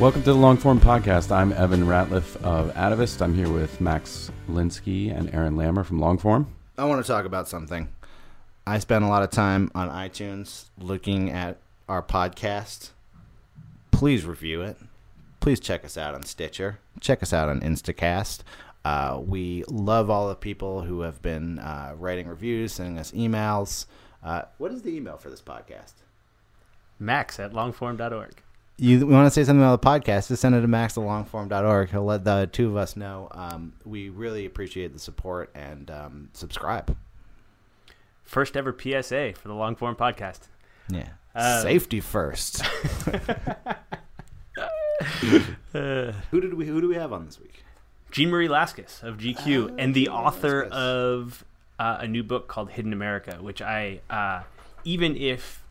Welcome to the Longform Podcast. I'm Evan Ratliff of Atavist. I'm here with Max Linsky and Aaron Lammer from Longform. I want to talk about something. I spend a lot of time on iTunes looking at our podcast. Please review it. Please check us out on Stitcher. Check us out on Instacast. Uh, we love all the people who have been uh, writing reviews, sending us emails. Uh, what is the email for this podcast? Max at longform.org you want to say something about the podcast, just send it to max at longform.org. He'll let the two of us know. Um, we really appreciate the support and um, subscribe. First ever PSA for the Longform podcast. Yeah. Um, Safety first. who did we who do we have on this week? Jeanne Marie Laskas of GQ oh, and the author of uh, a new book called Hidden America, which I uh, even if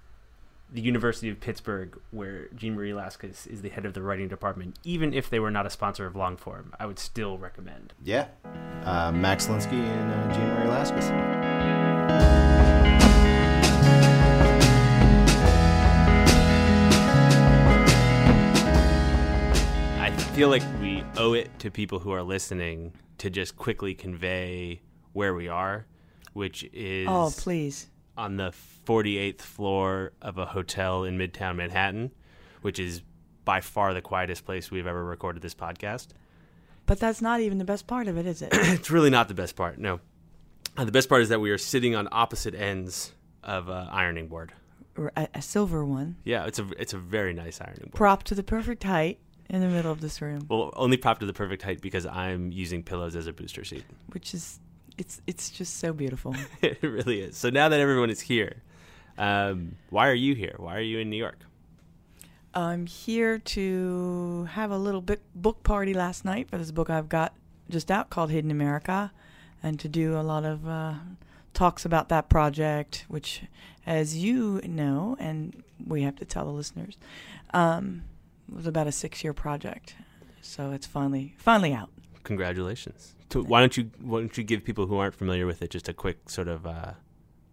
the University of Pittsburgh, where Jeanne Marie Laskas is the head of the writing department, even if they were not a sponsor of Longform, I would still recommend. Yeah. Uh, Max Linsky and uh, Jeanne Marie Laskas. I feel like we owe it to people who are listening to just quickly convey where we are, which is. Oh, please on the 48th floor of a hotel in Midtown Manhattan, which is by far the quietest place we've ever recorded this podcast. But that's not even the best part of it, is it? it's really not the best part. No. Uh, the best part is that we are sitting on opposite ends of an ironing board. A, a, silver one. Yeah, it's a it's a very nice ironing board. Prop to the perfect height in the middle of this room. Well, only prop to the perfect height because I'm using pillows as a booster seat. Which is it's it's just so beautiful. it really is. So now that everyone is here, um, why are you here? Why are you in New York? I'm here to have a little bit book party last night for this book I've got just out called Hidden America, and to do a lot of uh, talks about that project, which, as you know, and we have to tell the listeners, um, was about a six-year project. So it's finally finally out. Congratulations to, why don't you why don't you give people who aren't familiar with it just a quick sort of uh,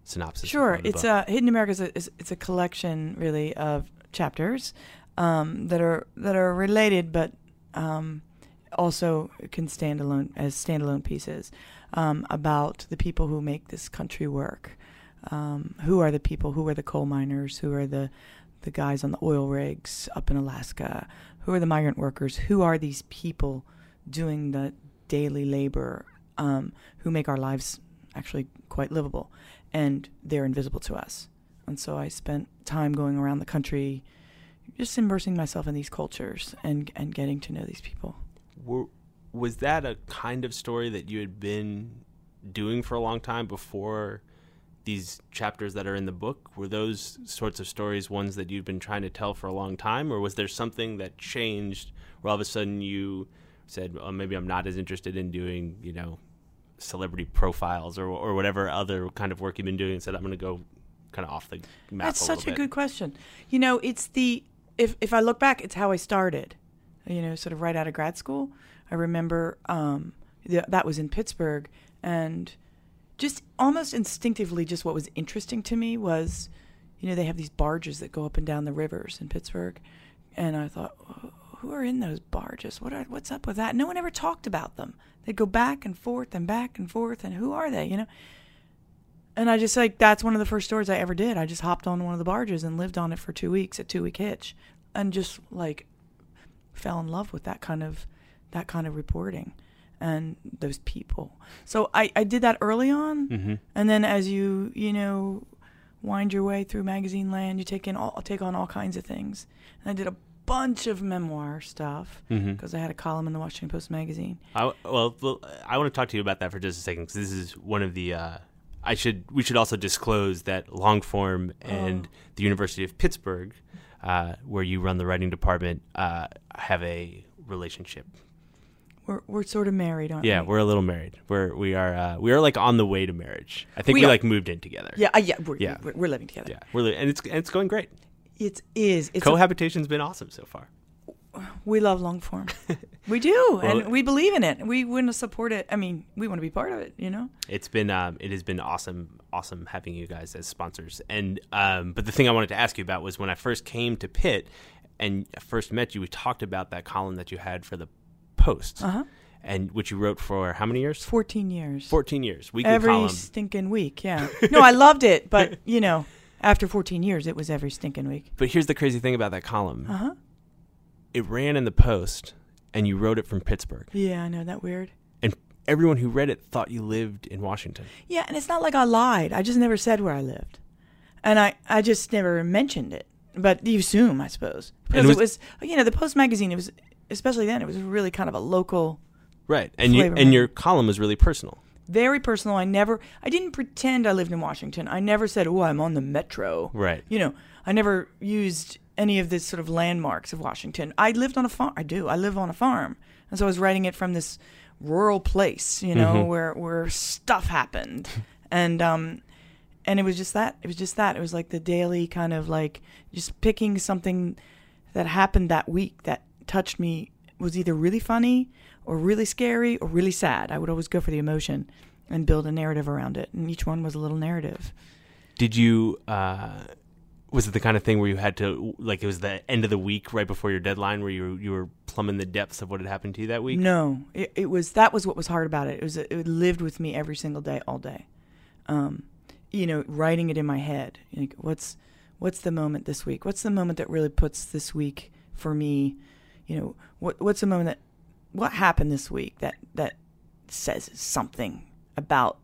synopsis? Sure, it's a Hidden America is a, is, it's a collection really of chapters um, that are that are related, but um, also can stand alone as standalone pieces um, about the people who make this country work. Um, who are the people? Who are the coal miners? Who are the the guys on the oil rigs up in Alaska? Who are the migrant workers? Who are these people doing the daily labor um, who make our lives actually quite livable, and they're invisible to us. And so I spent time going around the country, just immersing myself in these cultures and and getting to know these people. Were, was that a kind of story that you had been doing for a long time before these chapters that are in the book? Were those sorts of stories ones that you've been trying to tell for a long time, or was there something that changed where all of a sudden you said, well, maybe I'm not as interested in doing, you know, celebrity profiles or or whatever other kind of work you've been doing, and said I'm going to go kind of off the map. That's a such a good question. You know, it's the if if I look back, it's how I started. You know, sort of right out of grad school. I remember um, the, that was in Pittsburgh, and just almost instinctively, just what was interesting to me was, you know, they have these barges that go up and down the rivers in Pittsburgh, and I thought, who are in those barges? What are what's up with that? No one ever talked about them. They'd go back and forth and back and forth, and who are they? You know. And I just like that's one of the first stories I ever did. I just hopped on one of the barges and lived on it for two weeks at Two Week Hitch, and just like fell in love with that kind of that kind of reporting and those people. So I, I did that early on, Mm-hmm. and then as you you know wind your way through magazine land, you take in all take on all kinds of things. And I did a bunch of memoir stuff Mm-hmm. because I had a column in the Washington Post magazine. I, well, well, I want to talk to you about that for just a second because this is one of the. Uh, I should. We should also disclose that Longform and the University of Pittsburgh, uh, where you run the writing department, uh, have a relationship. We're we're sort of married, aren't Yeah, we? Yeah, we're a little married. We're we are uh, we are like on the way to marriage. I think We we, like moved in together. yeah, uh, yeah, we're, Yeah. We're, we're living together. yeah. We're li- and it's and it's going great. It is. It's a- Cohabitation's been awesome so far. we love long form. we do, Well- and we believe in it. We wouldn't support it. I mean, we want to be part of it. You know. It's been um, it has been awesome, awesome having you guys as sponsors. And um, but the thing I wanted to ask you about was when I first came to Pitt and first met you, we talked about that column that you had for the Post, Uh huh. and which you wrote for how many years? Fourteen years. Fourteen years, weekly every column. stinking week. Yeah. No, I loved it, but you know, after 14 years, it was every stinking week. But here's the crazy thing about that column: Uh huh. it ran in the Post, and you wrote it from Pittsburgh, Yeah, I know that weird. and everyone who read it thought you lived in Washington. Yeah, and it's not like I lied. I just never said where I lived, and I I just never mentioned it. But you assume, I suppose, because it it was, you know the Post magazine. It was especially then. It was really kind of a local, Right, and you and your column was really personal. Very personal. I never. I didn't pretend I lived in Washington. I never said, "Oh, I'm on the metro." Right. You know, I never used any of this sort of landmarks of Washington. I lived on a farm. I do. I live on a farm, and so I was writing it from this rural place, you know, Mhm. where where stuff happened, and um, and it was just that. It was just that. It was like the daily kind of like just picking something that happened that week that touched me was either really funny or really scary or really sad. I would always go for the emotion and build a narrative around it, and each one was a little narrative. Did you? Uh, was it the kind of thing where you had to like it was the end of the week right before your deadline where you you were plumbing the depths of what had happened to you that week? No, it, it was that was what was hard about it. It was it lived with me every single day, all day. Um, you know, writing it in my head. Like, what's what's the moment this week? What's the moment that really puts this week for me? You know, what what's the moment that what happened this week that that says something about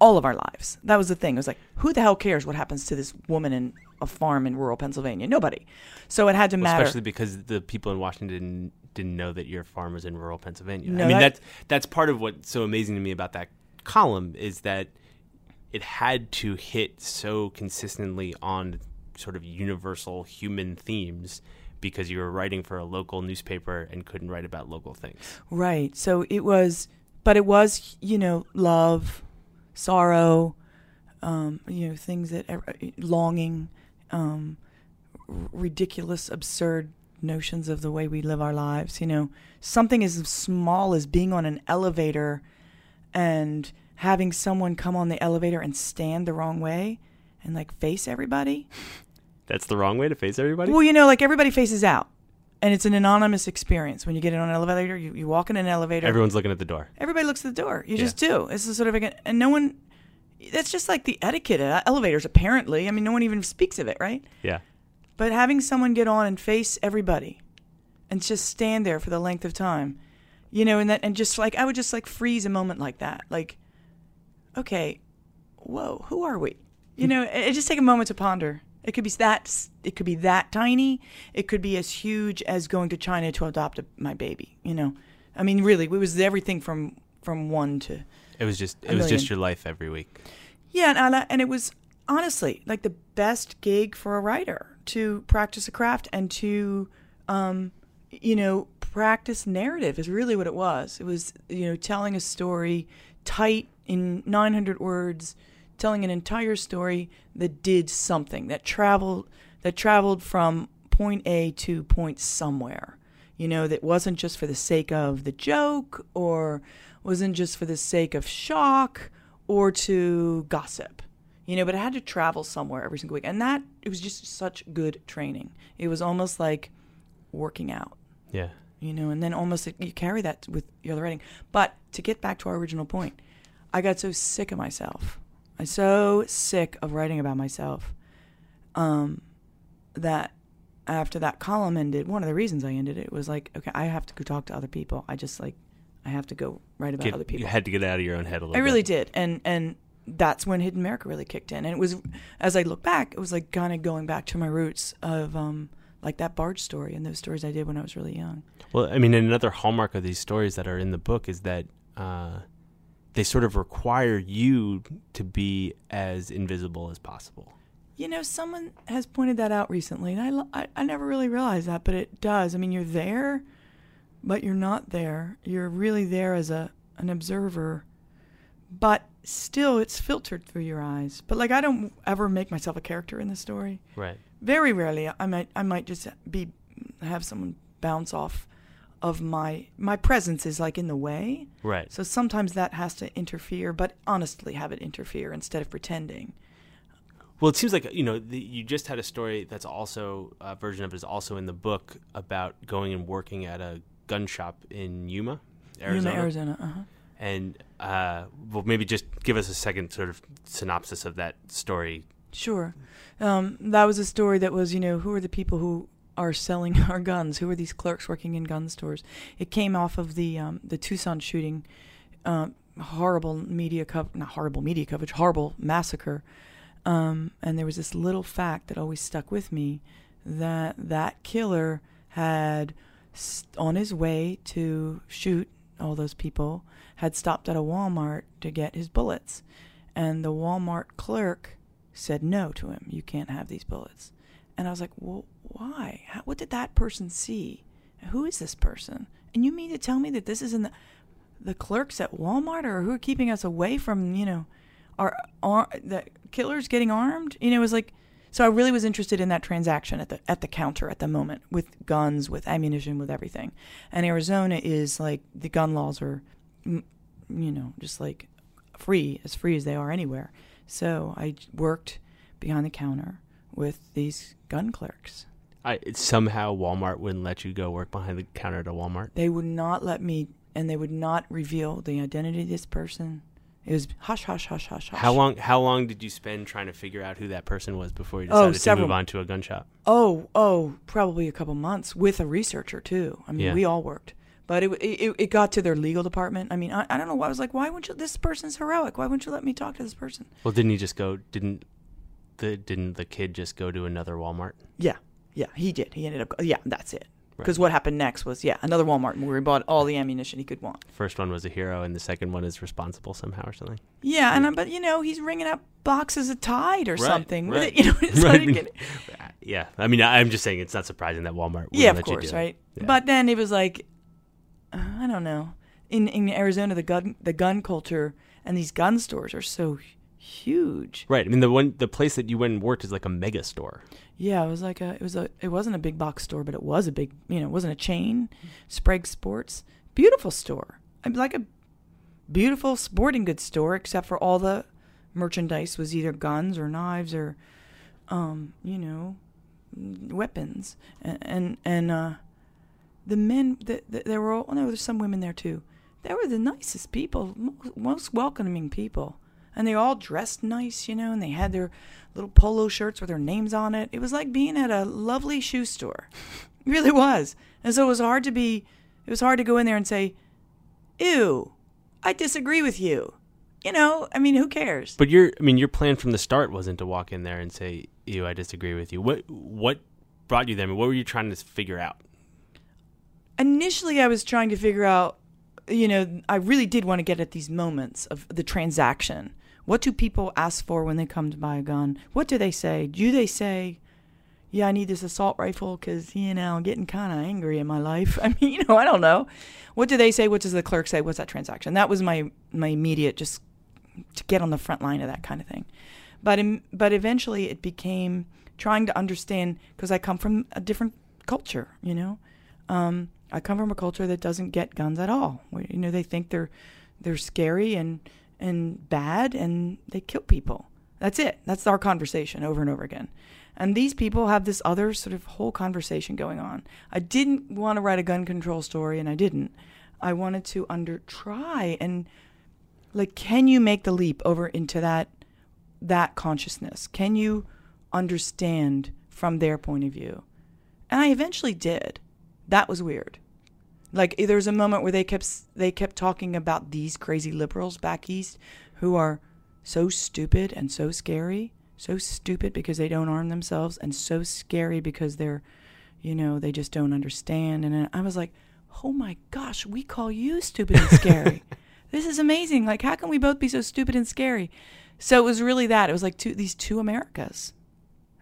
all of our lives. That was the thing. It was like, who the hell cares what happens to this woman in a farm in rural Pennsylvania? Nobody. So it had to Well, matter. especially because the people in Washington didn't, didn't know that your farm was in rural Pennsylvania. No, I mean that- that's that's part of what's so amazing to me about that column is that it had to hit so consistently on sort of universal human themes because you were writing for a local newspaper and couldn't write about local things. Right. So it was, but it was, you know, love, sorrow, um, you know, things that ev- longing, um, ridiculous, absurd notions of the way we live our lives. You know, something as small as being on an elevator and having someone come on the elevator and stand the wrong way and like face everybody. That's the wrong way to face everybody. Well, you know, like everybody faces out. And it's an anonymous experience. When you get in on an elevator, you, you walk in an elevator. Everyone's looking at the door. Everybody looks at the door. You Yeah. just do. It's a sort of a, and no one. That's just like the etiquette at elevators. Apparently, I mean, no one even speaks of it, right? Yeah. But having someone get on and face everybody, and just stand there for the length of time, you know, and that, and just like I would just like freeze a moment like that, like, okay, whoa, who are we? You know, it, it just take a moment to ponder. It could be that it could be that tiny. It could be as huge as going to China to adopt a, my baby. You know, I mean, really, it was everything from from one to It was just it was just your life every week. yeah, and I, and it was honestly like the best gig for a writer to practice a craft and to, um, you know, practice narrative is really what it was. It was you know telling a story tight in 900 words, telling an entire story that did something that traveled that traveled from point A to point somewhere. You know, that wasn't just for the sake of the joke or wasn't just for the sake of shock or to gossip. You know, but I had to travel somewhere every single week. And that it was just such good training. It was almost like working out. Yeah. You know, and then almost you carry that with your other writing. But to get back to our original point, I got so sick of myself. I'm so sick of writing about myself um, that after that column ended, one of the reasons I ended it was like, okay, I have to go talk to other people. I just like, I have to go write about Get- other people. You had to get out of your own head a little I really bit. did, and and that's when Hidden America really kicked in. And it was, as I look back, it was like kind of going back to my roots of um, like that barge story and those stories I did when I was really young. Well, I mean, another hallmark of these stories that are in the book is that uh, they sort of require you to be as invisible as possible. You know, someone has pointed that out recently, and I, I, I never really realized that, but it does. I mean, you're there, but you're not there. You're really there as a an observer, but still, it's filtered through your eyes. But like, I don't ever make myself a character in the story. Right. Very rarely, I might I might just be have someone bounce off of my my presence is like in the way. Right. So sometimes that has to interfere, but honestly, have it interfere instead of pretending. Well, it seems like you know the, you just had a story that's also a version of it is also in the book about going and working at a gun shop in Yuma, Arizona. Yuma, Arizona. Uh-huh. And uh, well, maybe just give us a second sort of synopsis of that story. Sure. Um, that was a story that was, you know, who are the people who are selling our guns? Who are these clerks working in gun stores? It came off of the um, the Tucson shooting, uh, horrible media cover, not horrible media coverage, horrible massacre. Um, and there was this little fact that always stuck with me that that killer had st- on his way to shoot all those people had stopped at a Walmart to get his bullets and the Walmart clerk said no to him you can't have these bullets and I was like well why How, what did that person see who is this person and you mean to tell me that this isn't the, the clerks at Walmart or who are keeping us away from you know are the killers getting armed you know it was like so I really was interested in that transaction at the at the counter at the moment with guns, with ammunition, with everything. And Arizona is like the gun laws are, you know, just like free as free as they are anywhere. So I worked behind the counter with these gun clerks. I, somehow Walmart wouldn't let you go work behind the counter at a Walmart. They would not let me, and they would not reveal the identity of this person. It was hush, hush, hush, hush, hush. How long? How long did you spend trying to figure out who that person was before you Oh, decided to move on to a gun shop? Oh, oh, probably a couple months with a researcher too. I mean, Yeah. we all worked, but it, it it got to their legal department. I mean, I, I don't know. why I was like, why wouldn't you? This person's heroic. Why wouldn't you let me talk to this person? Well, didn't he just go? Didn't the didn't the kid just go to another Walmart? Yeah, yeah, he did. He ended up. Yeah, that's it. Right. Because what happened next was yeah, another Walmart where he bought all the ammunition he could want. First one was a hero, and the second one is responsible somehow or something. Yeah, and but you know he's ringing up boxes of Tide or Right, something. right. it, You know, it's Right, like I mean, yeah, I mean, I'm just saying it's not surprising that Walmart. Yeah, of let you course, right? Yeah. But then it was like, uh, I don't know. In in Arizona, the gun the gun culture and these gun stores are so huge. right. I mean, the one the place that you went and worked is like a mega store. Yeah, it was like a it was a it wasn't a big box store, but it was a big you know it wasn't a chain. Sprague Sports, beautiful store. I mean, like a beautiful sporting goods store, except for all the merchandise was either guns or knives or, um, you know, weapons. And and, and uh, the men the, the, there were all no there's some women there too. They were the nicest people, mo- most welcoming people. And they all dressed nice, you know, and they had their little polo shirts with their names on it. It was like being at a lovely shoe store. It really was. And so it was hard to be, it was hard to go in there and say, ew, I disagree with you. You know, I mean, who cares? But your, I mean, your plan from the start wasn't to walk in there and say, "Ew, I disagree with you." What what brought you there? I mean, what were you trying to figure out? initially I was trying to figure out, you know, I really did want to get at these moments of the transaction. What do people ask for when they come to buy a gun? What do they say? Do they say, yeah, I need this assault rifle because, you know, I'm getting kind of angry in my life? I mean, you know, I don't know. What do they say? What does the clerk say? What's that transaction? That was my, my immediate just to get on the front line of that kind of thing. But, in, but eventually it became trying to understand because I come from a different culture, you know. Um, I come from a culture that doesn't get guns at all. You know, they think they're they're scary and and bad and they kill people. That's it. That's our conversation over and over again. And these people have this other sort of whole conversation going on. I didn't want to write a gun control story and I didn't. I wanted to under try and like can you make the leap over into that that consciousness? Can you understand from their point of view? And I eventually did. That was weird. Like eh, there was a moment where they kept they kept talking about these crazy liberals back east who are so stupid and so scary, so stupid because they don't arm themselves and so scary because they're you know, they just don't understand and I was like, "Oh my gosh, we call you stupid and scary." this is amazing. Like how can we both be so stupid and scary? So it was really that. It was like two these two Americas.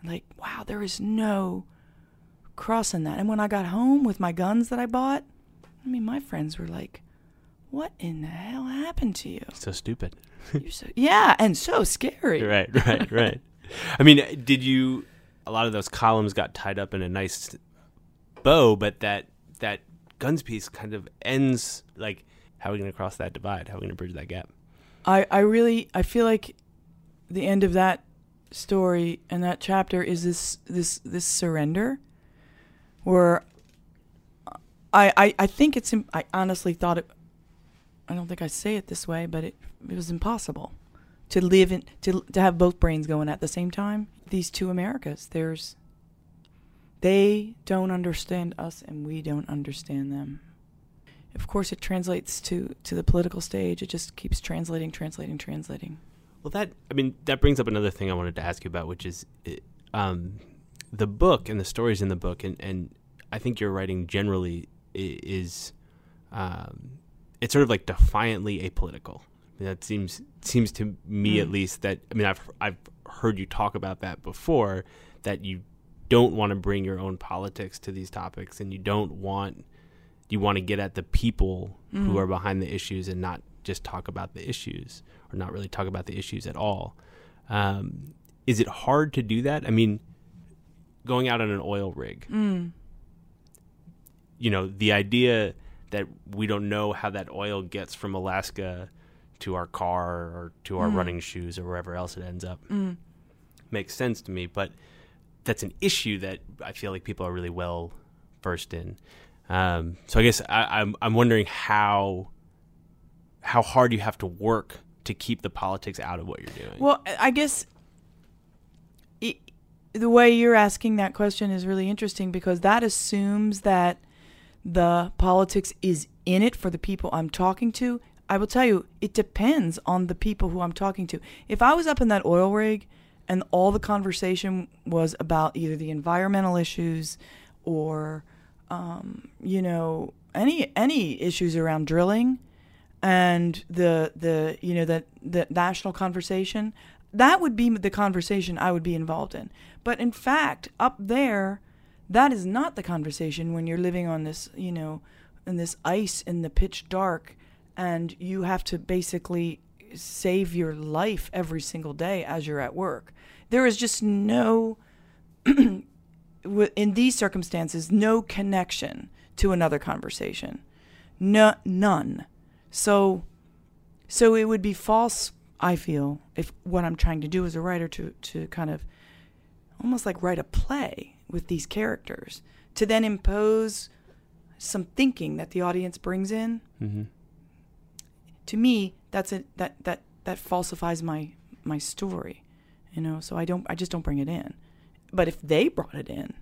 Like, wow, there is no crossing that. And when I got home with my guns that I bought, I mean, my friends were like, "What in the hell happened to you?" So stupid. You're so yeah, and so scary. right, right, right. I mean, did you? A lot of those columns got tied up in a nice bow, but that that guns piece kind of ends like, how are we going to cross that divide? How are we going to bridge that gap? I I really I feel like the end of that story and that chapter is this this this surrender, where I, I, I think it's. I honestly thought it. I don't think I say it this way, but it it was impossible to live in to to have both brains going at the same time. These two Americas. There's. They don't understand us, and we don't understand them. Of course, it translates to to the political stage. It just keeps translating, translating, translating. Well, that I mean that brings up another thing I wanted to ask you about, which is um, the book and the stories in the book, and and I think your writing generally is um, it's sort of like defiantly apolitical. I mean, that seems seems to me mm. at least that I mean I've I've heard you talk about that before that you don't want to bring your own politics to these topics and you don't want you want to get at the people mm. who are behind the issues and not just talk about the issues or not really talk about the issues at all. Um, is it hard to do that? I mean, going out on an oil rig. Mm you know, the idea that we don't know how that oil gets from Alaska to our car or to our mm. running shoes or wherever else it ends up mm. makes sense to me. But that's an issue that I feel like people are really well versed in. Um, so I guess I, I'm I'm wondering how how hard you have to work to keep the politics out of what you're doing. Well, I guess it, the way you're asking that question is really interesting because that assumes that the politics is in it for the people I'm talking to, I will tell you, it depends on the people who I'm talking to. If I was up in that oil rig and all the conversation was about either the environmental issues or, um, you know, any any issues around drilling and the the you know the the national conversation, that would be the conversation I would be involved in. But in fact, up there, that is not the conversation when you're living on this, you know, in this ice in the pitch dark and you have to basically save your life every single day as you're at work. There is just no, in these circumstances, no connection to another conversation. No, none. So, so it would be false, I feel, if what I'm trying to do as a writer to, to kind of almost like write a play with these characters to then impose some thinking that the audience brings in. Mm-hmm. To me, that's a that that that falsifies my my story, you know. So I don't I just don't bring it in. But if they brought it in,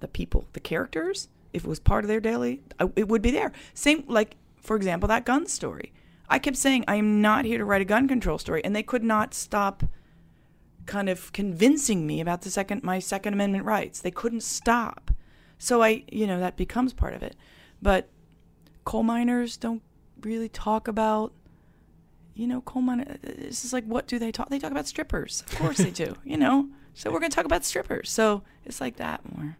the people, the characters, if it was part of their daily, it would be there. Same like for example that gun story. I kept saying I am not here to write a gun control story, and they could not stop kind of convincing me about the second my second amendment rights. They couldn't stop. So i you know that becomes part of it. But coal miners don't really talk about you know coal miner this is like what do they talk they talk about strippers. Of course they do you know? So we're going to talk about strippers. So it's like that more.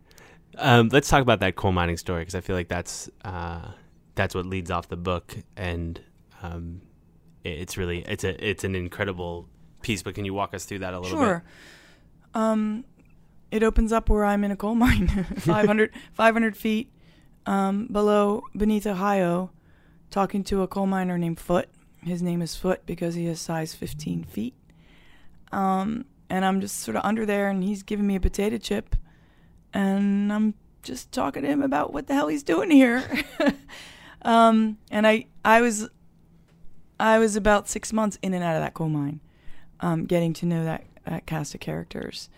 Um, let's talk about that coal mining story because i feel like that's uh, that's what leads off the book. And um, it's really it's a it's an incredible piece, but can you walk us through that a little sure. bit? Um, it opens up where I'm in a coal mine, 500, 500 feet um, below, beneath Ohio, talking to a coal miner named Foot, his name is Foot because he is size 15 feet. Um, and I'm just sort of under there, and he's giving me a potato chip, and I'm just talking to him about what the hell he's doing here. um, and I, I was, I was about six months in and out of that coal mine, um, getting to know that, that cast of characters,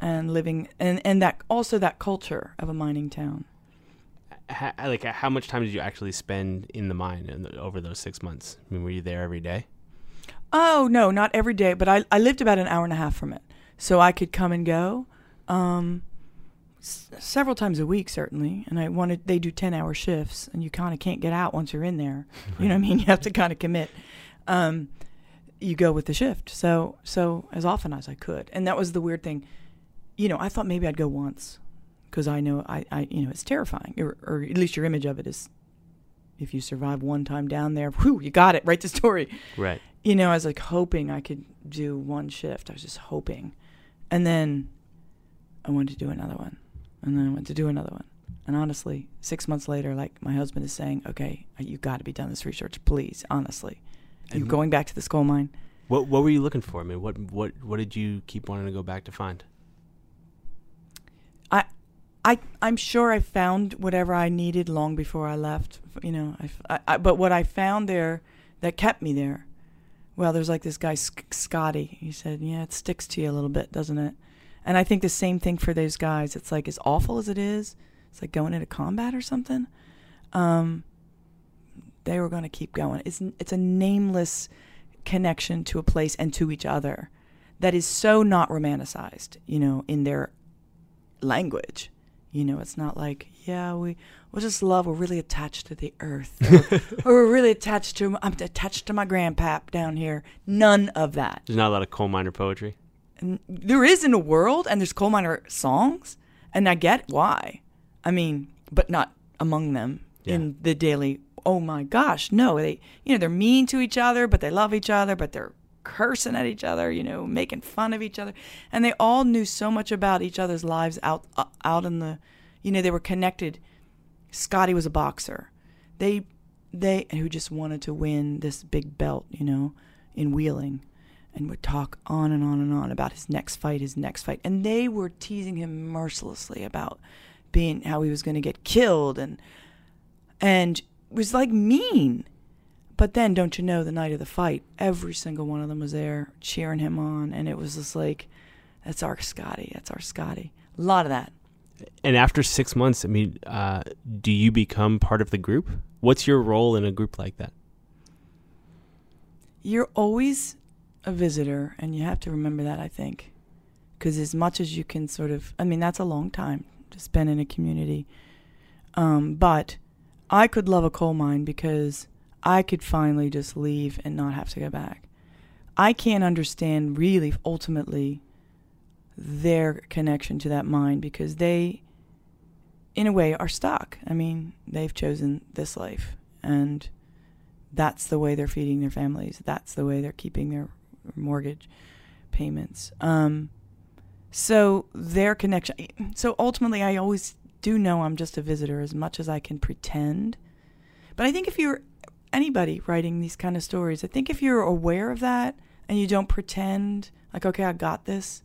and living, and and that also that culture of a mining town. Ha, like, how much time did you actually spend in the mine in the, over those six months? I mean, were you there every day? Oh no, not every day, but I I lived about an hour and a half from it, so I could come and go, um, s- several times a week certainly. And I wanted they do ten hour shifts, and you kind of can't get out once you're in there. You know what I mean? You have to kind of commit. Um, you go with the shift, so so as often as I could, and that was the weird thing. You know, I thought maybe I'd go once, because I know I, I you know it's terrifying, or, or at least your image of it is. If you survive one time down there, whew, you got it. Write the story Right. you know, I was like hoping I could do one shift. I was just hoping. And then I wanted to do another one. And then I went to do another one. And honestly, six months later, like my husband is saying, okay, you got to be done this research, please, honestly. You're going back to this coal mine. What What were you looking for? I mean, what what what did you keep wanting to go back to find? I, I, I'm sure I found whatever I needed long before I left. You know, I, I, I- but what I found there that kept me there, well, there's like this guy Sc- Scotty. He said, "Yeah, it sticks to you a little bit, doesn't it?" And I think the same thing for those guys. It's like as awful as it is, it's like going into combat or something. Um, they were going to keep going. It's it's a nameless connection to a place and to each other that is so not romanticized, you know, in their language. You know, it's not like, yeah, we we just love. We're really attached to the earth, or, or we're really attached to. I'm attached to my grandpap down here. None of that. There's not a lot of coal miner poetry. And there is in the world, and there's coal miner songs, and I get why. I mean, but not among them in the daily. Oh my gosh, no! They, you know, they're mean to each other, but they love each other, but they're cursing at each other, you know, making fun of each other, and they all knew so much about each other's lives out uh, out in the, you know, they were connected. Scotty was a boxer. They they who just wanted to win this big belt, you know, in wheeling and would talk on and on and on about his next fight, his next fight. And they were teasing him mercilessly about being how he was going to get killed and and was like mean. But then don't you know the night of the fight, every single one of them was there cheering him on and it was just like that's our Scotty, that's our Scotty. A lot of that. And after six months, I mean, uh, do you become part of the group? What's your role in a group like that? you're always a visitor and you have to remember that i think because as much as you can sort of i mean that's a long time to spend in a community um, but i could love a coal mine because i could finally just leave and not have to go back i can't understand really ultimately their connection to that mine because they in a way are stuck i mean they've chosen this life and that's the way they're feeding their families. That's the way they're keeping their mortgage payments. Um, so their connection. So ultimately, I always do know I'm just a visitor as much as I can pretend. But I think if you're anybody writing these kind of stories, I think if you're aware of that and you don't pretend like, okay, I got this,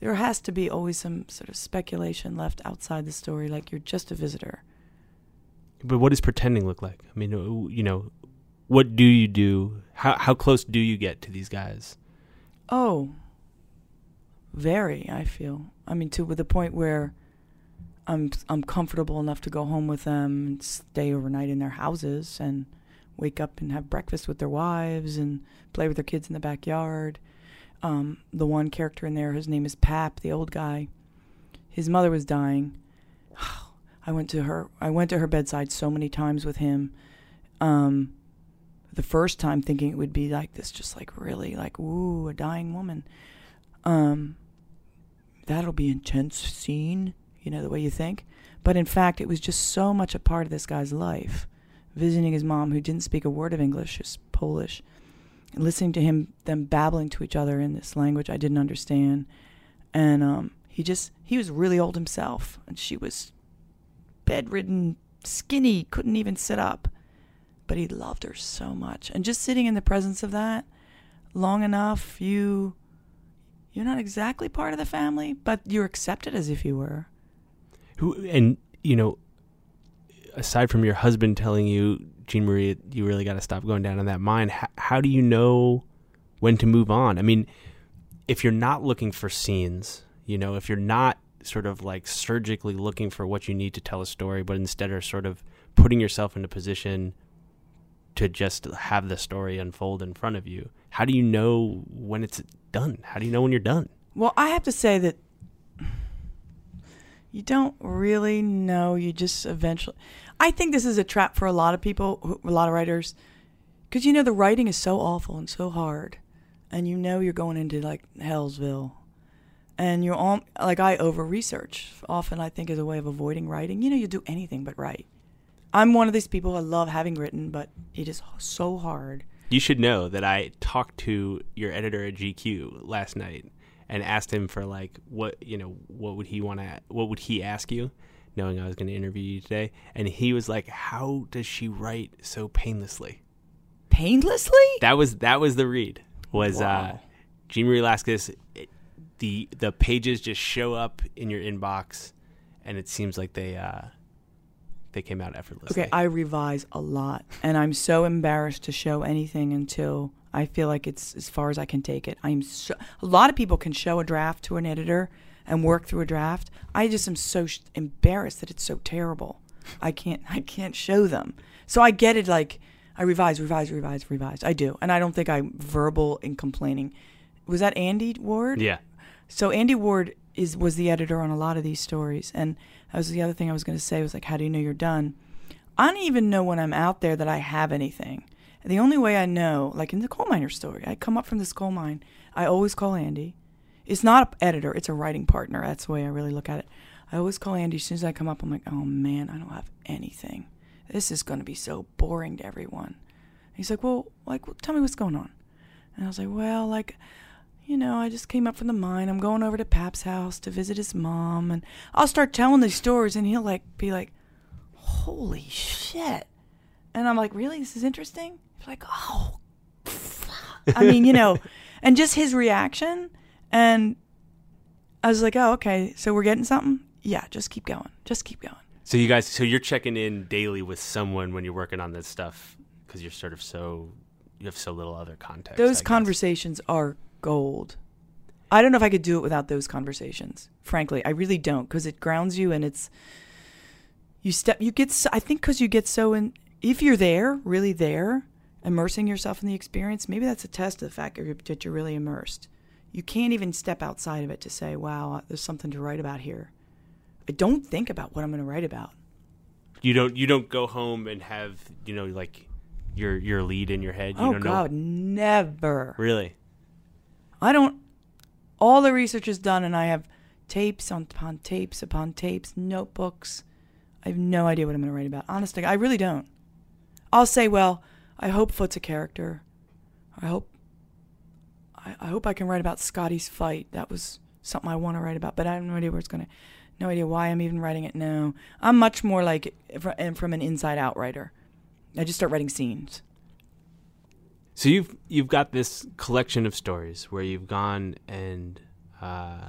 there has to be always some sort of speculation left outside the story, like you're just a visitor. But what does pretending look like? I mean, you know, what do you do? How how close do you get to these guys? Oh, very. I feel. I mean, to with the point where I'm I'm comfortable enough to go home with them and stay overnight in their houses and wake up and have breakfast with their wives and play with their kids in the backyard. Um, the one character in there, his name is Pap, the old guy. His mother was dying. I went to her. I went to her bedside so many times with him. Um, the first time thinking it would be like this, just like really like, ooh, a dying woman. Um, that'll be intense scene, you know, the way you think. But in fact, it was just so much a part of this guy's life. Visiting his mom, who didn't speak a word of English, just Polish, and listening to him, them babbling to each other in this language I didn't understand. And um, he just, he was really old himself, and she was bedridden, skinny, couldn't even sit up but he loved her so much. And just sitting in the presence of that long enough, you you're not exactly part of the family, but you're accepted as if you were. Who and you know, aside from your husband telling you, Jeanne Marie, you really got to stop going down in that mine. How, how do you know when to move on? I mean, if you're not looking for scenes, you know, if you're not sort of like surgically looking for what you need to tell a story, but instead are sort of putting yourself in a position to just have the story unfold in front of you. How do you know when it's done? How do you know when you're done? Well, I have to say that you don't really know. You just eventually. I think this is a trap for a lot of people, a lot of writers, because you know the writing is so awful and so hard, and you know you're going into like Hellsville, and you're all like I over research often. I think as a way of avoiding writing. You know, you do anything but write. I'm one of these people. I love having written, but it is so hard. You should know that I talked to your editor at GQ last night and asked him for like what you know what would he want to what would he ask you knowing I was going to interview you today. And he was like how does she write so painlessly? Painlessly? That was that was the read was uh, Wow. uh Jeanne Marie Laskas it, the the pages just show up in your inbox and it seems like they uh they came out effortlessly. Okay, I revise a lot, and I'm so embarrassed to show anything until I feel like it's as far as I can take it. I'm so a lot of people can show a draft to an editor and work through a draft. I just am so sh- embarrassed that it's so terrible. I can't I can't show them. So I get it. Like I revise, revise, revise, revise. I do, and I don't think I'm verbal in complaining. Was that Andy Ward? yeah So Andy Ward is was the editor on a lot of these stories, and that was the other thing I was going to say was like, how do you know you're done? I don't even know when I'm out there that I have anything. The only way I know, like in the coal miner story, I come up from this coal mine. I always call Andy. It's not an editor; it's a writing partner. That's the way I really look at it. I always call Andy as soon as I come up. I'm like, oh man, I don't have anything. This is going to be so boring to everyone. He's like, well, like, tell me what's going on. And I was like, well, like, you know, I just came up from the mine. I'm going over to Pap's house to visit his mom, and I'll start telling these stories, and he'll like be like, "Holy shit!" And I'm like, "Really? This is interesting." He's like, "Oh. I mean, you know, and just his reaction, and I was like, "Oh, okay. So we're getting something. Yeah, just keep going. Just keep going." So you guys, so you're checking in daily with someone when you're working on this stuff because you're sort of so you have so little other context. I Those guess. conversations are gold. I don't know if I could do it without those conversations. Frankly, I really don't because it grounds you and it's you step you get so, I think cuz you get so in if you're there, really there, immersing yourself in the experience, maybe that's a test of the fact that you're, really immersed. You can't even step outside of it to say, "Wow, there's something to write about here." I don't think about what I'm going to write about. You don't you don't go home and have you know like your your lead in your head. You oh god, never. really. I don't. All the research is done, and I have tapes on, upon tapes upon tapes, notebooks. I have no idea what I'm going to write about. Honestly, I really don't. I'll say, well, I hope Foot's a character. I hope. I, I hope I can write about Scotty's fight. That was something I want to write about, but I have no idea where it's going to. No idea why I'm even writing it now. I'm much more like and from an inside out writer. I just start writing scenes. So you've you've got this collection of stories where you've gone and uh,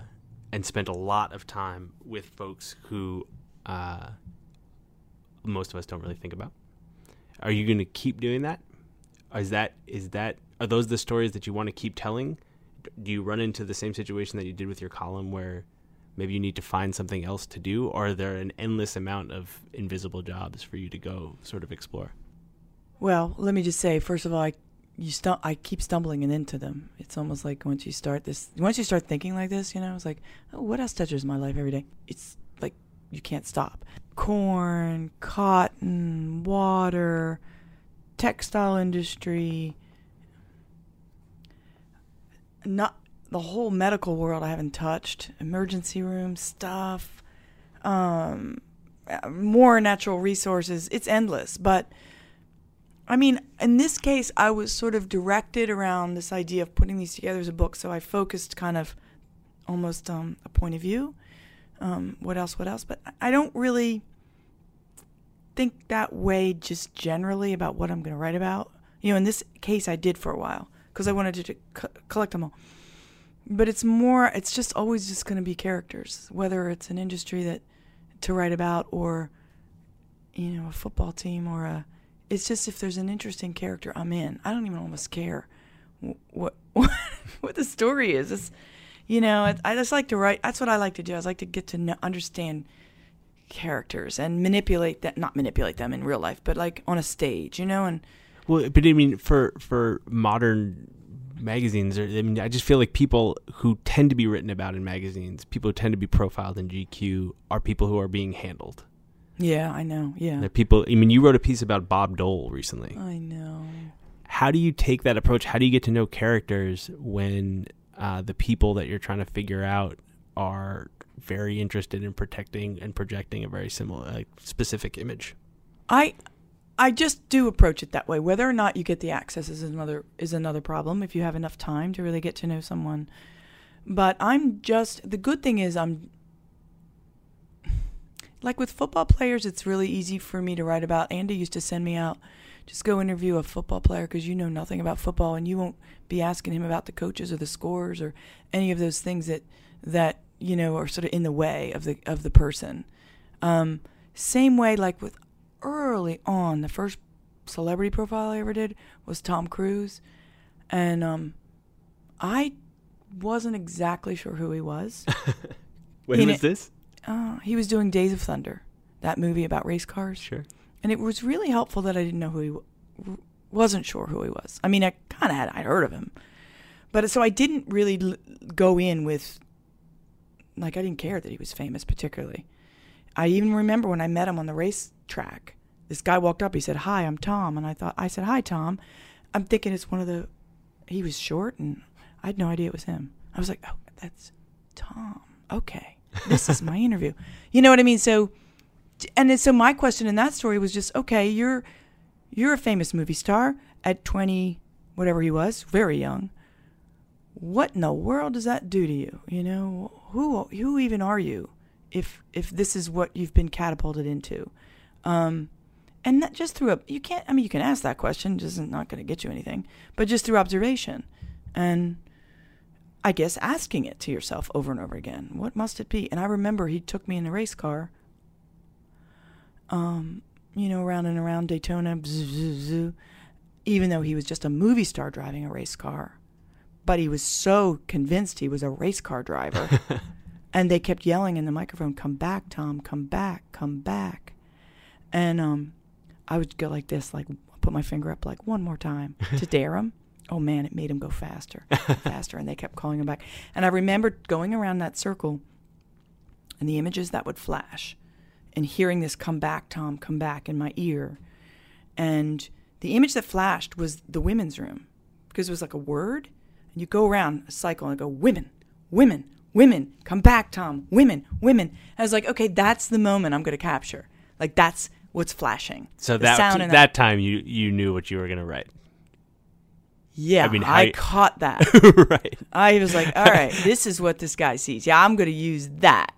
and spent a lot of time with folks who uh, most of us don't really think about. Are you going to keep doing that? Is that is that are those the stories that you want to keep telling? Do you run into the same situation that you did with your column where maybe you need to find something else to do or are there an endless amount of invisible jobs for you to go sort of explore? Well, let me just say, first of all, I you stu- I keep stumbling into them. It's almost like once you start this, once you start thinking like this, you know, it's like, oh, what else touches my life every day? It's like you can't stop. Corn, cotton, water, textile industry, not the whole medical world I haven't touched. Emergency room stuff, um, more natural resources. It's endless, but. I mean, in this case, I was sort of directed around this idea of putting these together as a book, so I focused kind of almost um, a point of view. Um, what else? What else? But I don't really think that way just generally about what I'm going to write about. You know, in this case, I did for a while because I wanted to co- collect them all. But it's more, it's just always just going to be characters, whether it's an industry that to write about or, you know, a football team or a. It's just if there's an interesting character, I'm in. I don't even almost care what what, what the story is. It's, you know, I, I just like to write. That's what I like to do. I like to get to know, understand characters and manipulate that. Not manipulate them in real life, but like on a stage, you know. And Well, but I mean, for for modern magazines, or, I mean, I just feel like people who tend to be written about in magazines, people who tend to be profiled in GQ, are people who are being handled. yeah, I know. Yeah, They're people. I mean, you wrote a piece about Bob Dole recently. I know. How do you take that approach? How do you get to know characters when uh, the people that you're trying to figure out are very interested in protecting and projecting a very similar, specific image? I I just do approach it that way. Whether or not you get the access is another is another problem if you have enough time to really get to know someone. But I'm just the good thing is I'm like with football players it's really easy for me to write about. Andy used to send me out just go interview a football player because you know nothing about football and you won't be asking him about the coaches or the scores or any of those things that that you know are sort of in the way of the of the person. Um, same way like with early on, the first celebrity profile I ever did was Tom Cruise, and um, I wasn't exactly sure who he was. When was this? uh, he was doing Days of Thunder, that movie about race cars, Sure. And it was really helpful that I didn't know who he w- wasn't sure who he was. I mean, I kind of had I'd heard of him, but uh, so I didn't really l- go in with like I didn't care that he was famous particularly. I even remember when I met him on the racetrack. This guy walked up. He said, "Hi, I'm Tom," and I thought I said, "Hi, Tom." I'm thinking it's one of the. He was short, and I had no idea it was him. I was like, "Oh, that's Tom." Okay, this is my interview. You know what I mean? So, and so my question in that story was just, okay, you're you're a famous movie star at 20, whatever he was, very young. What in the world does that do to you? You know, who who even are you if if this is what you've been catapulted into? Um, and not just through a you can't. I mean, you can ask that question, just not going to get you anything, but just through observation, and I guess asking it to yourself over and over again. What must it be? And I remember he took me in a race car. Um, you know, around and around Daytona, bzz, bzz, bzz, even though he was just a movie star driving a race car. But he was so convinced he was a race car driver. and they kept yelling in the microphone, Come back, Tom, come back, come back. And um, I would go like this, like put my finger up like one more time to dare him. Oh man, it made him go faster, faster, and they kept calling him back. And I remember going around that circle, and the images that would flash, and hearing this "come back, Tom, come back" in my ear, and the image that flashed was the women's room, because it was like a word, and you go around a cycle and go women, women, women, come back, Tom, women, women. I was like, okay, that's the moment I'm going to capture. Like that's what's flashing. So that in that time you you knew what you were gonna write, Yeah, I I, mean, how- caught that. right? I was like, all right, this is what this guy sees. Yeah, I'm going to use that.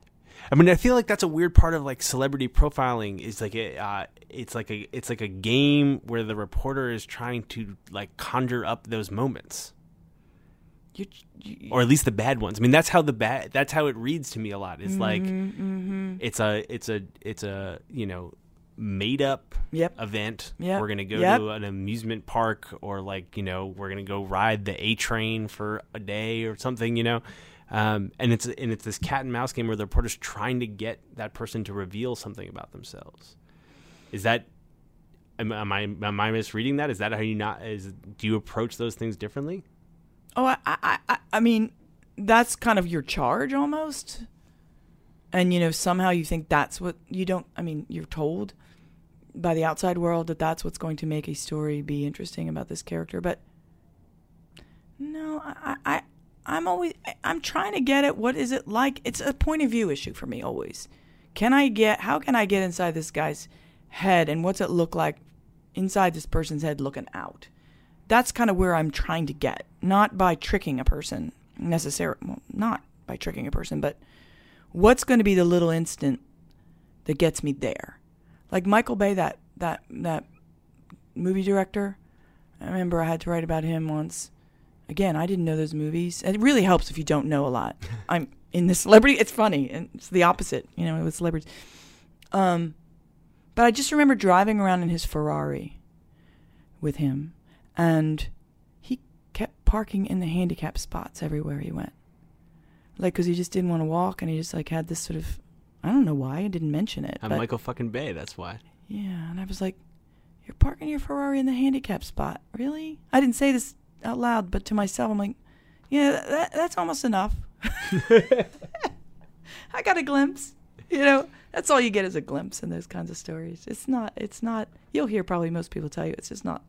I mean, I feel like that's a weird part of like celebrity profiling. Is like a, uh, it's like a it's like a game where the reporter is trying to like conjure up those moments, You, you, or at least the bad ones. I mean, that's how the bad that's how it reads to me a lot. It's like Mm-hmm, it's a it's a it's a you know made up Yep. event. Yep. We're gonna go Yep. to an amusement park, or like you know we're gonna go ride the A train for a day or something. You know. Um, and it's and it's this cat and mouse game where the reporter's trying to get that person to reveal something about themselves. Is that am, am I am I misreading that? Is that how you not is do you approach those things differently? Oh, I, I, I, I mean, that's kind of your charge almost. And you know, somehow you think that's what you don't. I mean, you're told by the outside world that that's what's going to make a story be interesting about this character, but no, I, I, I'm always, I'm trying to get at what is it like. It's a point of view issue for me always. Can I get? How can I get inside this guy's head, and what's it look like inside this person's head looking out? that's kind of where I'm trying to get, not by tricking a person necessarily, well, not by tricking a person, but what's going to be the little instant that gets me there? Like Michael Bay, that that that movie director. I remember I had to write about him once. Again, I didn't know those movies. It really helps if you don't know a lot. I'm in the celebrity. It's funny, and it's the opposite, you know, with celebrities. Um, but I just remember driving around in his Ferrari with him, and he kept parking in the handicap spots everywhere he went. Like, because he just didn't want to walk, and he just like had this sort of, I don't know why I didn't mention it. I'm but- Michael fucking Bay. That's why. yeah, and I was like, "You're parking your Ferrari in the handicap spot, really?" I didn't say this out loud, but to myself, I'm like, "Yeah, that, that's almost enough." I got a glimpse, you know. That's all you get is a glimpse in those kinds of stories. It's not. It's not. You'll hear probably most people tell you it's just not.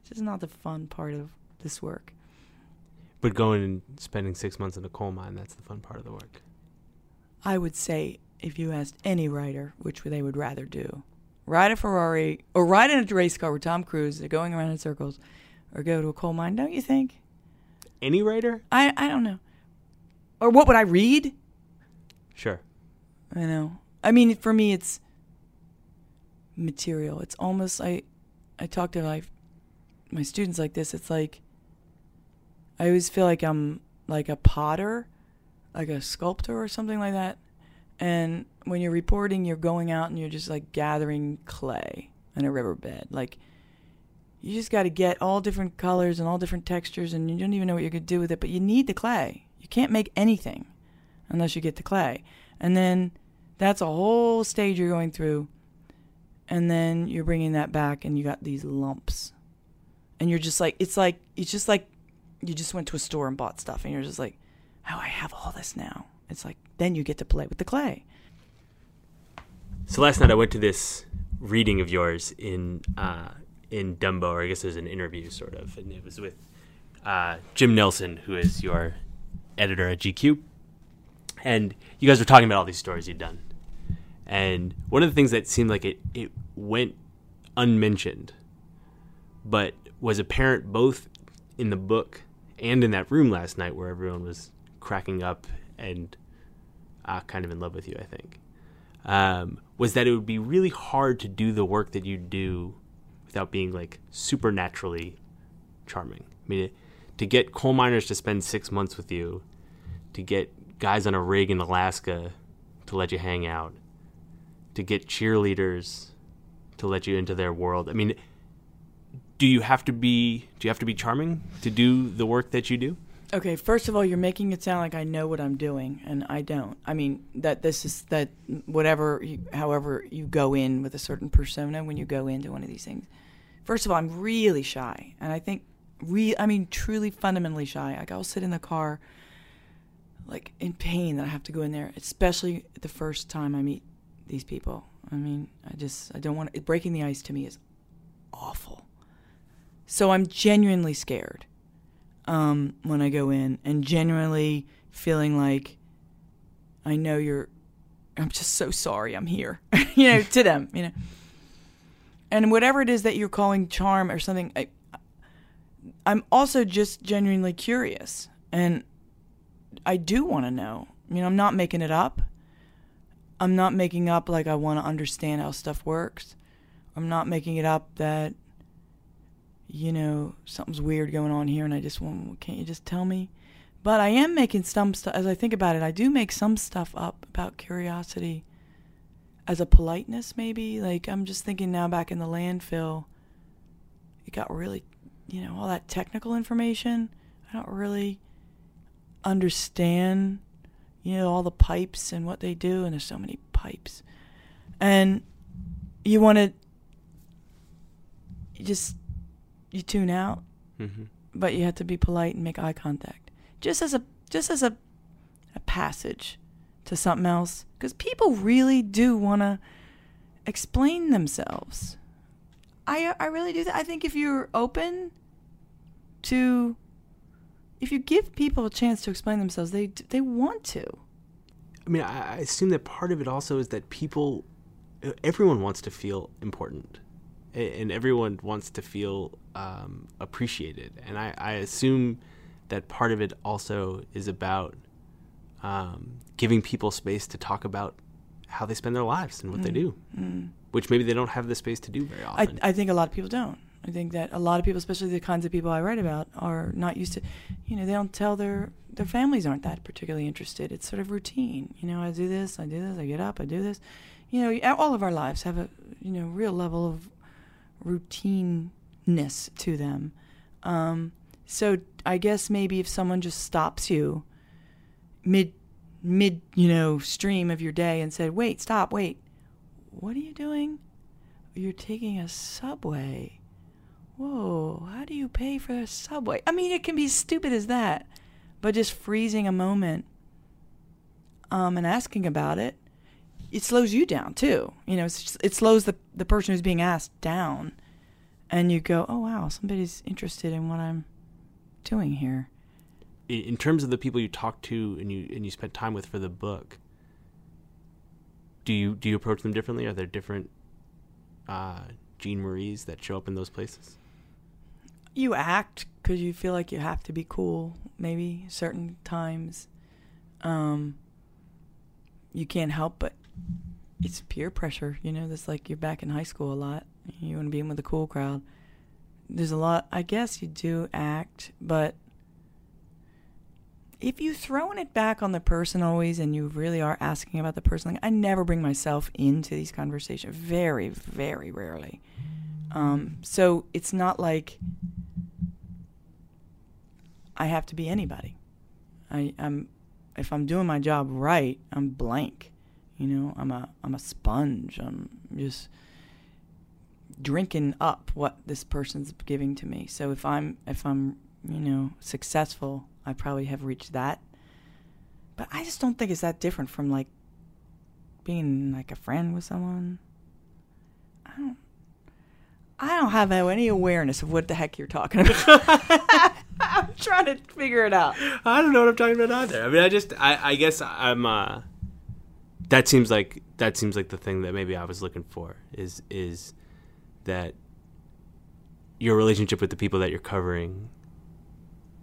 It's just not the fun part of this work. But going and spending six months in a coal mine—that's the fun part of the work. I would say if you asked any writer which they would rather do, ride a Ferrari or ride in a race car with Tom Cruise, they're going around in circles, or go to a coal mine, don't you think? Any writer? I I don't know. Or what would I read? Sure. I know. I mean, for me, it's material. It's almost I. I talk to my my students like this. It's like I always feel like I'm like a potter, like a sculptor or something like that. And when you're reporting, you're going out and you're just like gathering clay in a riverbed. Like you just got to get all different colors and all different textures, and you don't even know what you're gonna do with it. But you need the clay. You can't make anything unless you get the clay. And then that's a whole stage you're going through. And then you're bringing that back and you got these lumps. And you're just like, it's like, it's just like you just went to a store and bought stuff and you're just like, oh, I have all this now. It's like, then you get to play with the clay. So last night I went to this reading of yours in uh, in Dumbo, or I guess it was an interview, sort of, and it was with uh, Jim Nelson, who is your editor at GQ, and you guys were talking about all these stories you'd done, and one of the things that seemed like it it went unmentioned, but was apparent both in the book and in that room last night where everyone was cracking up and uh, kind of in love with you, I think. Um, was that it would be really hard to do the work that you do without being like supernaturally charming. I mean, it, to get coal miners to spend six months with you, to get guys on a rig in Alaska to let you hang out, to get cheerleaders to let you into their world. I mean, do you have to be do you have to be charming to do the work that you do? Okay, first of all, you're making it sound like I know what I'm doing, and I don't. I mean, that this is that whatever, you, however you go in with a certain persona when you go into one of these things. First of all, I'm really shy, and I think, re- I mean, truly fundamentally shy. Like I'll sit in the car, like in pain that I have to go in there, especially the first time I meet these people. I mean, I just I don't want breaking the ice to me is awful. So I'm genuinely scared um, when I go in and genuinely feeling like I know you're. I'm just so sorry I'm here, you know, to them, you know. And whatever it is that you're calling charm or something, I, I'm also just genuinely curious, and I do want to know. You know, I'm not making it up. I'm not making up like I want to understand how stuff works. I'm not making it up that you know, something's weird going on here and I just want, can't you just tell me? But I am making some stuff, as I think about it, I do make some stuff up about curiosity as a politeness, maybe. Like, I'm just thinking now back in the landfill, it got really, you know, all that technical information. I don't really understand, you know, all the pipes and what they do, and there's so many pipes. And you want to, just, you tune out, Mm-hmm. but you have to be polite and make eye contact, just as a just as a a passage to something else, because people really do want to explain themselves. I I really do. That. I think if you're open to, if you give people a chance to explain themselves, they they want to. I mean, I, I assume that part of it also is that people, everyone wants to feel important, and everyone wants to feel um, appreciated. And I, I assume that part of it also is about um, giving people space to talk about how they spend their lives and what they do. which maybe they don't have the space to do very I, often. I think a lot of people don't. I think that a lot of people, especially the kinds of people I write about, are not used to, you know, they don't tell their their families aren't that particularly interested. It's sort of routine. You know, I do this, I do this, I get up, I do this. You know, all of our lives have a you know real level of routineness to them. Um, so I guess maybe if someone just stops you mid mid you know stream of your day and said, "Wait, stop, wait, what are you doing? You're taking a subway." whoa, how do you pay for a subway? I mean, it can be stupid as that, but just freezing a moment um, and asking about it, it slows you down too. You know, just, it slows the the person who's being asked down, and you go, oh wow, somebody's interested in what I'm doing here. In terms of the people you talk to and you and you spent time with for the book, do you do you approach them differently? Are there different uh, Jeanne Maries that show up in those places? you act because you feel like you have to be cool maybe certain times um you can't help but it's peer pressure you know that's like you're back in high school a lot you want to be in with the cool crowd there's a lot i guess you do act but if you're throwing it back on the person always and you really are asking about the person like i never bring myself into these conversations very very rarely um, so it's not like I have to be anybody. I, I'm if I'm doing my job right, I'm blank. You know, I'm a I'm a sponge. I'm just drinking up what this person's giving to me. So if I'm if I'm, you know, successful, I probably have reached that. But I just don't think it's that different from like being like a friend with someone. I don't I don't have any awareness of what the heck you're talking about. I'm trying to figure it out. I don't know what I'm talking about either. I mean, I just, I, I guess I'm. uh That seems like that seems like the thing that maybe I was looking for is is that your relationship with the people that you're covering.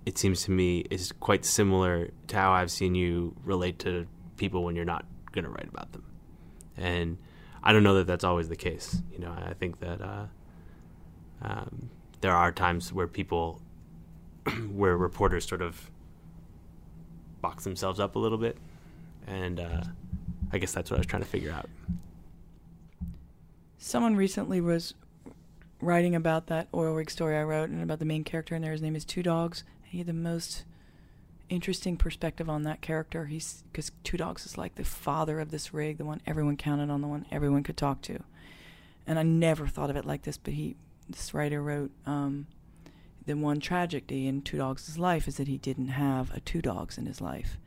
It seems to me is quite similar to how I've seen you relate to people when you're not going to write about them, and I don't know that that's always the case. You know, I think that uh, um, there are times where people where reporters sort of box themselves up a little bit, and uh, I guess that's what I was trying to figure out. Someone recently was writing about that oil rig story I wrote and about the main character in there. His name is Two Dogs. He had the most interesting perspective on that character. He's because Two Dogs is like the father of this rig, the one everyone counted on, the one everyone could talk to. And I never thought of it like this, but he, this writer wrote, um, the one tragedy in Two Dogs' life is that he didn't have a Two Dogs in his life.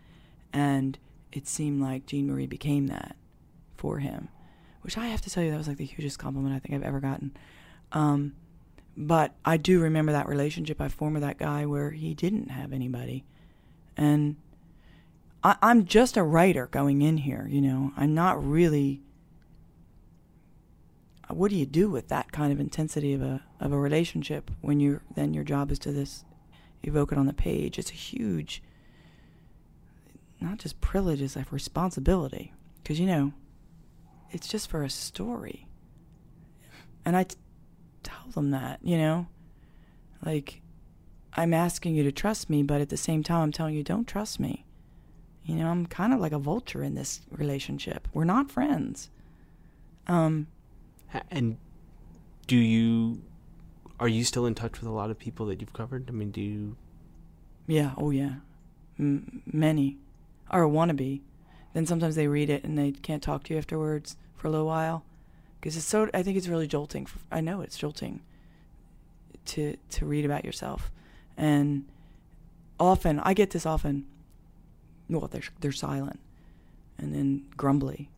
And it seemed like Jeanne Marie became that for him, which I have to tell you, that was like the hugest compliment I think I've ever gotten. Um, but I do remember that relationship I formed with that guy where he didn't have anybody. And I, I'm just a writer going in here, you know. I'm not really what do you do with that kind of intensity of a of a relationship when you then your job is to this evoke it on the page it's a huge not just privilege it's a responsibility because you know it's just for a story and I t- tell them that you know like i'm asking you to trust me but at the same time i'm telling you don't trust me you know i'm kind of like a vulture in this relationship we're not friends um and do you are you still in touch with a lot of people that you've covered? I mean, do you? Yeah. Oh, yeah. M- many, or want to be. Then sometimes they read it and they can't talk to you afterwards for a little while, because it's so. I think it's really jolting. I know it's jolting. To to read about yourself, and often I get this often. Well, they're they're silent, and then grumbly,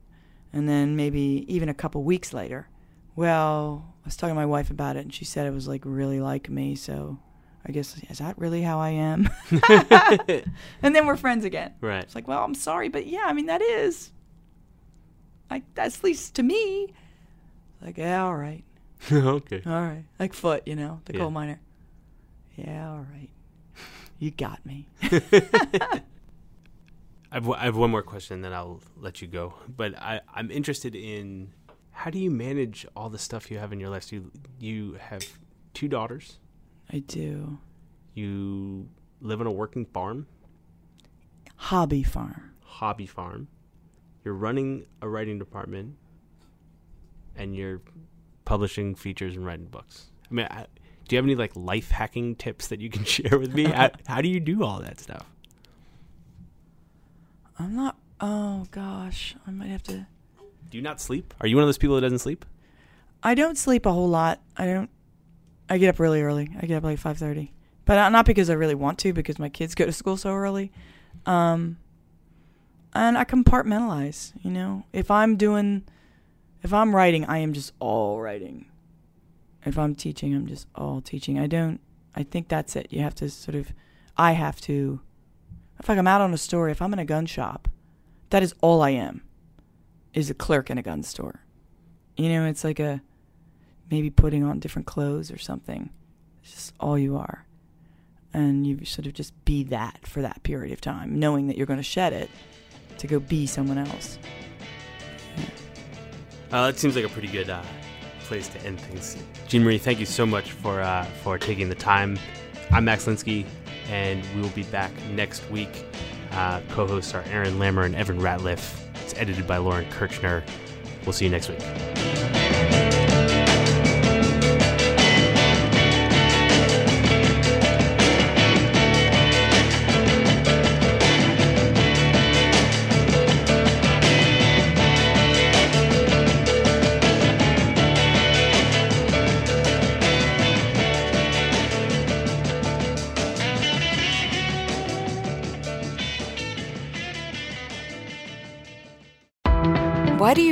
and then maybe even a couple weeks later, well, I was talking to my wife about it, and she said it was like really like me. So I guess is that really how I am? and then we're friends again. Right. It's like, well, I'm sorry, but yeah, I mean that is like that's at least to me. Like, yeah, all right. okay. All right. Like Foot, you know, the Yeah. coal miner. Yeah, all right. You got me. I've, I have one more question, then I'll let you go. But I, I'm interested in how do you manage all the stuff you have in your life? So you you have two daughters. I do. You live on a working farm, Hobby farm. hobby farm. You're running a writing department, and you're publishing features and writing books. I mean, I, do you have any like life hacking tips that you can share with me? how, how do you do all that stuff? I'm not. Oh gosh, I might have to. Do you not sleep? Are you one of those people that doesn't sleep? I don't sleep a whole lot. I don't. I get up really early. I get up like five thirty, but not because I really want to, because my kids go to school so early. Um, and I compartmentalize. You know, if I'm doing, if I'm writing, I am just all writing. If I'm teaching, I'm just all teaching. I don't. I think that's it. You have to sort of. I have to. If I'm out on a story, if I'm in a gun shop, that is all I am. Is a clerk in a gun store. You know, it's like a maybe putting on different clothes or something. It's just all you are. And you sort of just be that for that period of time, knowing that you're going to shed it to go be someone else. Uh, that seems like a pretty good uh, place to end things. Jeanne Marie, thank you so much for uh, for taking the time. I'm Max Linsky, and we will be back next week. Uh, co-hosts are Aaron Lammer and Evan Ratliff. It's edited by Lauren Kirchner. We'll see you next week.